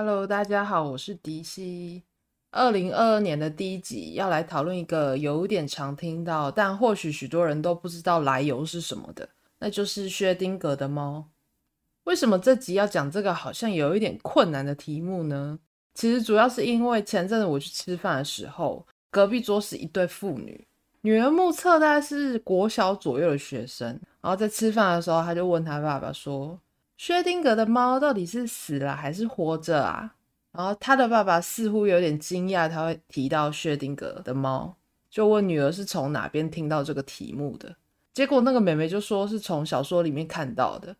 Hello，大家好，我是迪西。二零二二年的第一集要来讨论一个有点常听到，但或许许多人都不知道来由是什么的，那就是薛丁格的猫。为什么这集要讲这个好像有一点困难的题目呢？其实主要是因为前阵子我去吃饭的时候，隔壁桌是一对父女，女儿目测大概是国小左右的学生，然后在吃饭的时候，他就问他爸爸说。薛丁格的猫到底是死了还是活着啊？然后他的爸爸似乎有点惊讶，他会提到薛丁格的猫，就问女儿是从哪边听到这个题目的。结果那个妹妹就说是从小说里面看到的。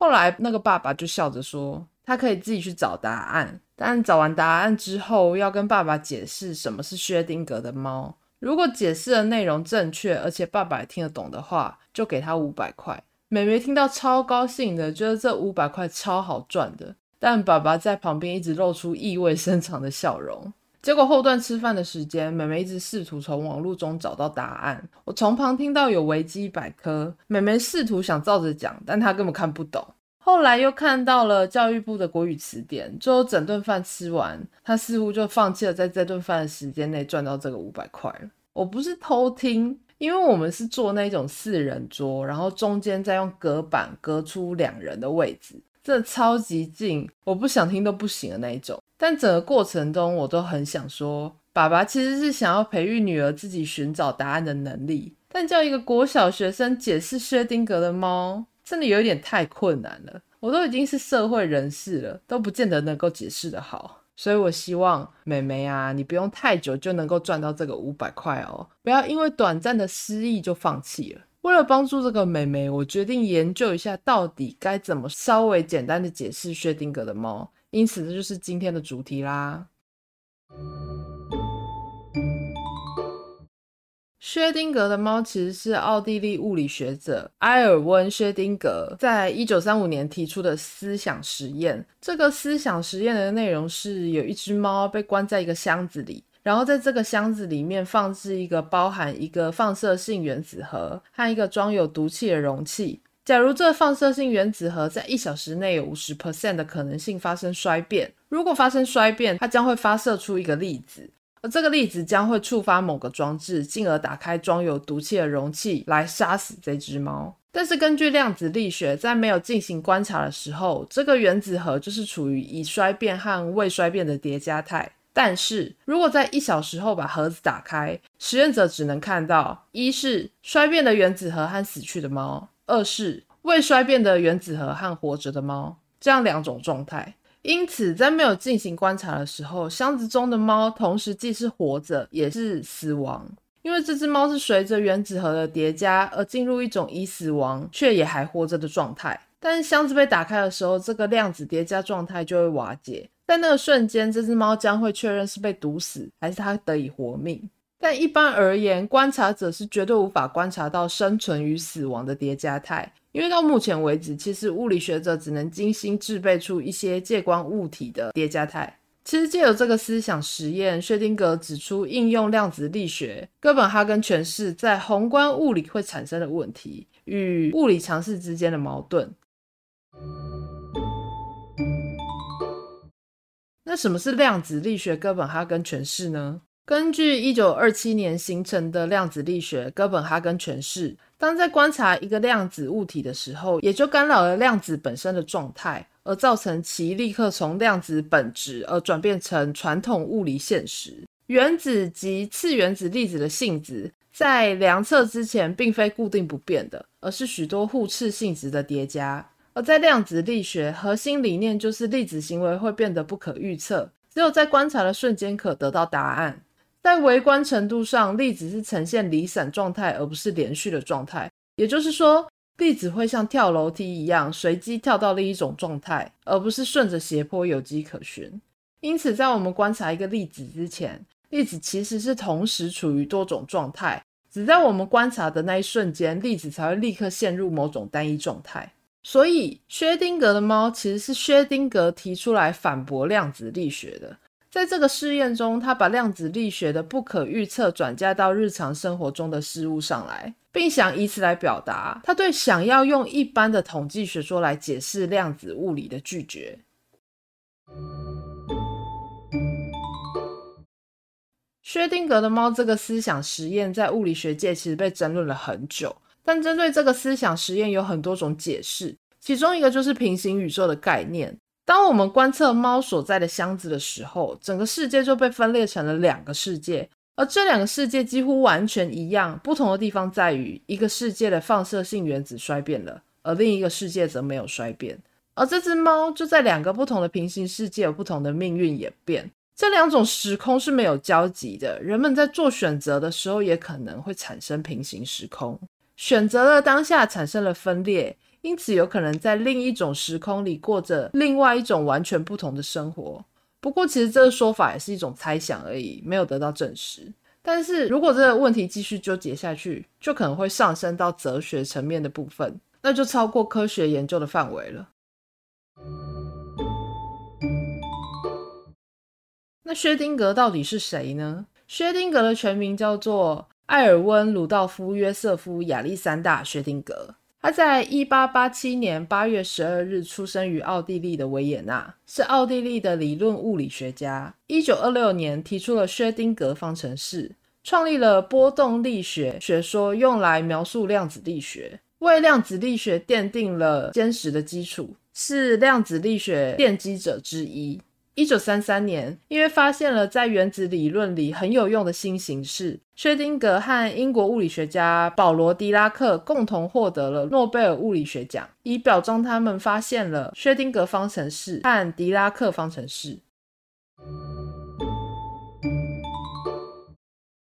后来那个爸爸就笑着说，他可以自己去找答案，但找完答案之后要跟爸爸解释什么是薛丁格的猫。如果解释的内容正确，而且爸爸也听得懂的话，就给他五百块。妹妹听到超高兴的，觉得这五百块超好赚的。但爸爸在旁边一直露出意味深长的笑容。结果后段吃饭的时间，妹妹一直试图从网络中找到答案。我从旁听到有维基百科，妹妹试图想照着讲，但她根本看不懂。后来又看到了教育部的国语词典，最后整顿饭吃完，她似乎就放弃了在这顿饭的时间内赚到这个五百块。我不是偷听。因为我们是坐那种四人桌，然后中间再用隔板隔出两人的位置，这超级近，我不想听都不行的那一种。但整个过程中，我都很想说，爸爸其实是想要培育女儿自己寻找答案的能力。但叫一个国小学生解释薛丁格的猫，真的有点太困难了。我都已经是社会人士了，都不见得能够解释得好。所以我希望妹妹啊，你不用太久就能够赚到这个五百块哦，不要因为短暂的失意就放弃了。为了帮助这个妹妹，我决定研究一下到底该怎么稍微简单的解释薛定谔的猫，因此这就是今天的主题啦。薛丁格的猫其实是奥地利物理学者埃尔温·薛丁格在一九三五年提出的思想实验。这个思想实验的内容是，有一只猫被关在一个箱子里，然后在这个箱子里面放置一个包含一个放射性原子核和一个装有毒气的容器。假如这放射性原子核在一小时内有五十 percent 的可能性发生衰变，如果发生衰变，它将会发射出一个粒子。而这个粒子将会触发某个装置，进而打开装有毒气的容器来杀死这只猫。但是根据量子力学，在没有进行观察的时候，这个原子核就是处于已衰变和未衰变的叠加态。但是如果在一小时后把盒子打开，实验者只能看到一是衰变的原子核和死去的猫，二是未衰变的原子核和活着的猫，这样两种状态。因此，在没有进行观察的时候，箱子中的猫同时既是活着，也是死亡。因为这只猫是随着原子核的叠加而进入一种已死亡却也还活着的状态。但是箱子被打开的时候，这个量子叠加状态就会瓦解。在那个瞬间，这只猫将会确认是被毒死还是它得以活命。但一般而言，观察者是绝对无法观察到生存与死亡的叠加态。因为到目前为止，其实物理学者只能精心制备出一些介光物体的叠加态。其实借由这个思想实验，薛丁格指出应用量子力学哥本哈根诠释在宏观物理会产生的问题与物理常识之间的矛盾。那什么是量子力学哥本哈根诠释呢？根据一九二七年形成的量子力学哥本哈根诠释，当在观察一个量子物体的时候，也就干扰了量子本身的状态，而造成其立刻从量子本质而转变成传统物理现实。原子及次原子粒子的性质在量测之前并非固定不变的，而是许多互斥性质的叠加。而在量子力学核心理念就是粒子行为会变得不可预测，只有在观察的瞬间可得到答案。在微观程度上，粒子是呈现离散状态，而不是连续的状态。也就是说，粒子会像跳楼梯一样，随机跳到另一种状态，而不是顺着斜坡有迹可循。因此，在我们观察一个粒子之前，粒子其实是同时处于多种状态，只在我们观察的那一瞬间，粒子才会立刻陷入某种单一状态。所以，薛丁格的猫其实是薛丁格提出来反驳量子力学的。在这个试验中他把量子力学的不可预测转嫁到日常生活中的事物上来并想以此来表达他对想要用一般的统计学说来解释量子物理的拒绝。薛定谔的猫这个思想实验在物理学界其实被争论了很久但针对这个思想实验有很多种解释其中一个就是平行宇宙的概念当我们观测猫所在的箱子的时候，整个世界就被分裂成了两个世界，而这两个世界几乎完全一样，不同的地方在于一个世界的放射性原子衰变了，而另一个世界则没有衰变。而这只猫就在两个不同的平行世界有不同的命运演变。这两种时空是没有交集的，人们在做选择的时候也可能会产生平行时空，选择了当下产生了分裂，因此有可能在另一种时空里过着另外一种完全不同的生活。不过，其实这个说法也是一种猜想而已，没有得到证实。但是如果这个问题继续纠结下去，就可能会上升到哲学层面的部分，那就超过科学研究的范围了。那薛丁格到底是谁呢？薛丁格的全名叫做艾尔温·鲁道夫·约瑟夫·亚历山大·薛丁格。他在一八八七年八月十二日出生于奥地利的维也纳，是奥地利的理论物理学家。一九二六年提出了薛丁格方程式，创立了波动力学学说，用来描述量子力学，为量子力学奠定了坚实的基础，是量子力学奠基者之一。一九三三年，因为发现了在原子理论里很有用的新形式，薛丁格和英国物理学家保罗·狄拉克共同获得了诺贝尔物理学奖，以表彰他们发现了薛丁格方程式和狄拉克方程式。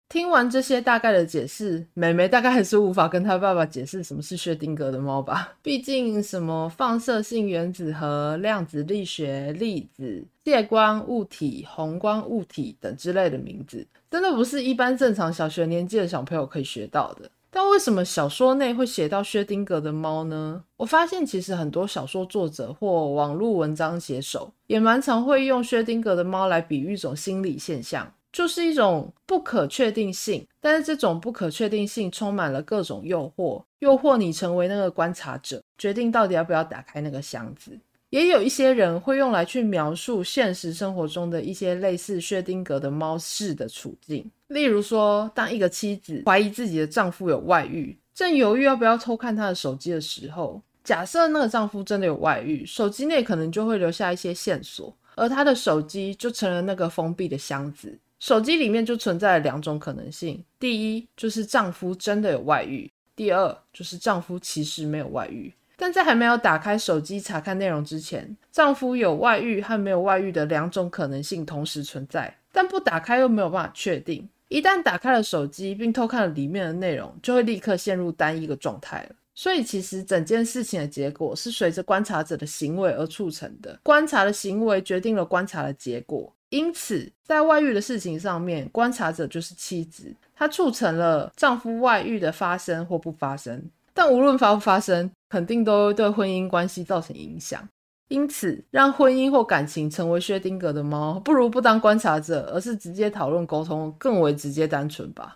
听完这些大概的解释，妹妹大概还是无法跟她爸爸解释什么是薛丁格的猫吧？毕竟什么放射性原子核、量子力学、粒子、介光物体、宏观物体等之类的名字，真的不是一般正常小学年纪的小朋友可以学到的。但为什么小说内会写到薛丁格的猫呢？我发现其实很多小说作者或网络文章写手也蛮常会用薛丁格的猫来比喻一种心理现象。就是一种不可确定性，但是这种不可确定性充满了各种诱惑，诱惑你成为那个观察者，决定到底要不要打开那个箱子。也有一些人会用来去描述现实生活中的一些类似薛丁格的猫式的处境，例如说，当一个妻子怀疑自己的丈夫有外遇，正犹豫要不要偷看他的手机的时候，假设那个丈夫真的有外遇，手机内可能就会留下一些线索，而他的手机就成了那个封闭的箱子。手机里面就存在了两种可能性：第一，就是丈夫真的有外遇；第二，就是丈夫其实没有外遇。但在还没有打开手机查看内容之前，丈夫有外遇和没有外遇的两种可能性同时存在，但不打开又没有办法确定。一旦打开了手机并偷看了里面的内容，就会立刻陷入单一个状态了。所以，其实整件事情的结果是随着观察者的行为而促成的，观察的行为决定了观察的结果。因此，在外遇的事情上面，观察者就是妻子，她促成了丈夫外遇的发生或不发生。但无论发不发生，肯定都会对婚姻关系造成影响。因此，让婚姻或感情成为薛丁格的猫，不如不当观察者，而是直接讨论沟通，更为直接单纯吧。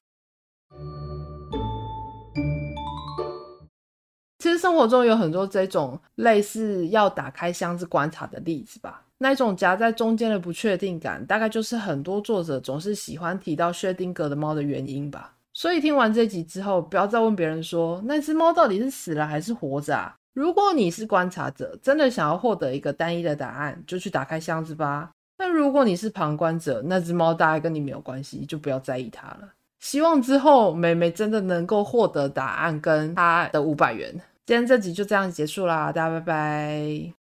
其实生活中有很多这种类似要打开箱子观察的例子吧。那种夹在中间的不确定感，大概就是很多作者总是喜欢提到薛丁格的猫的原因吧。所以听完这集之后，不要再问别人说那只猫到底是死了还是活着啊？如果你是观察者，真的想要获得一个单一的答案，就去打开箱子吧。但如果你是旁观者，那只猫大概跟你没有关系，就不要在意它了。希望之后妹妹真的能够获得答案跟她的五百元。今天这集就这样结束啦，大家拜拜。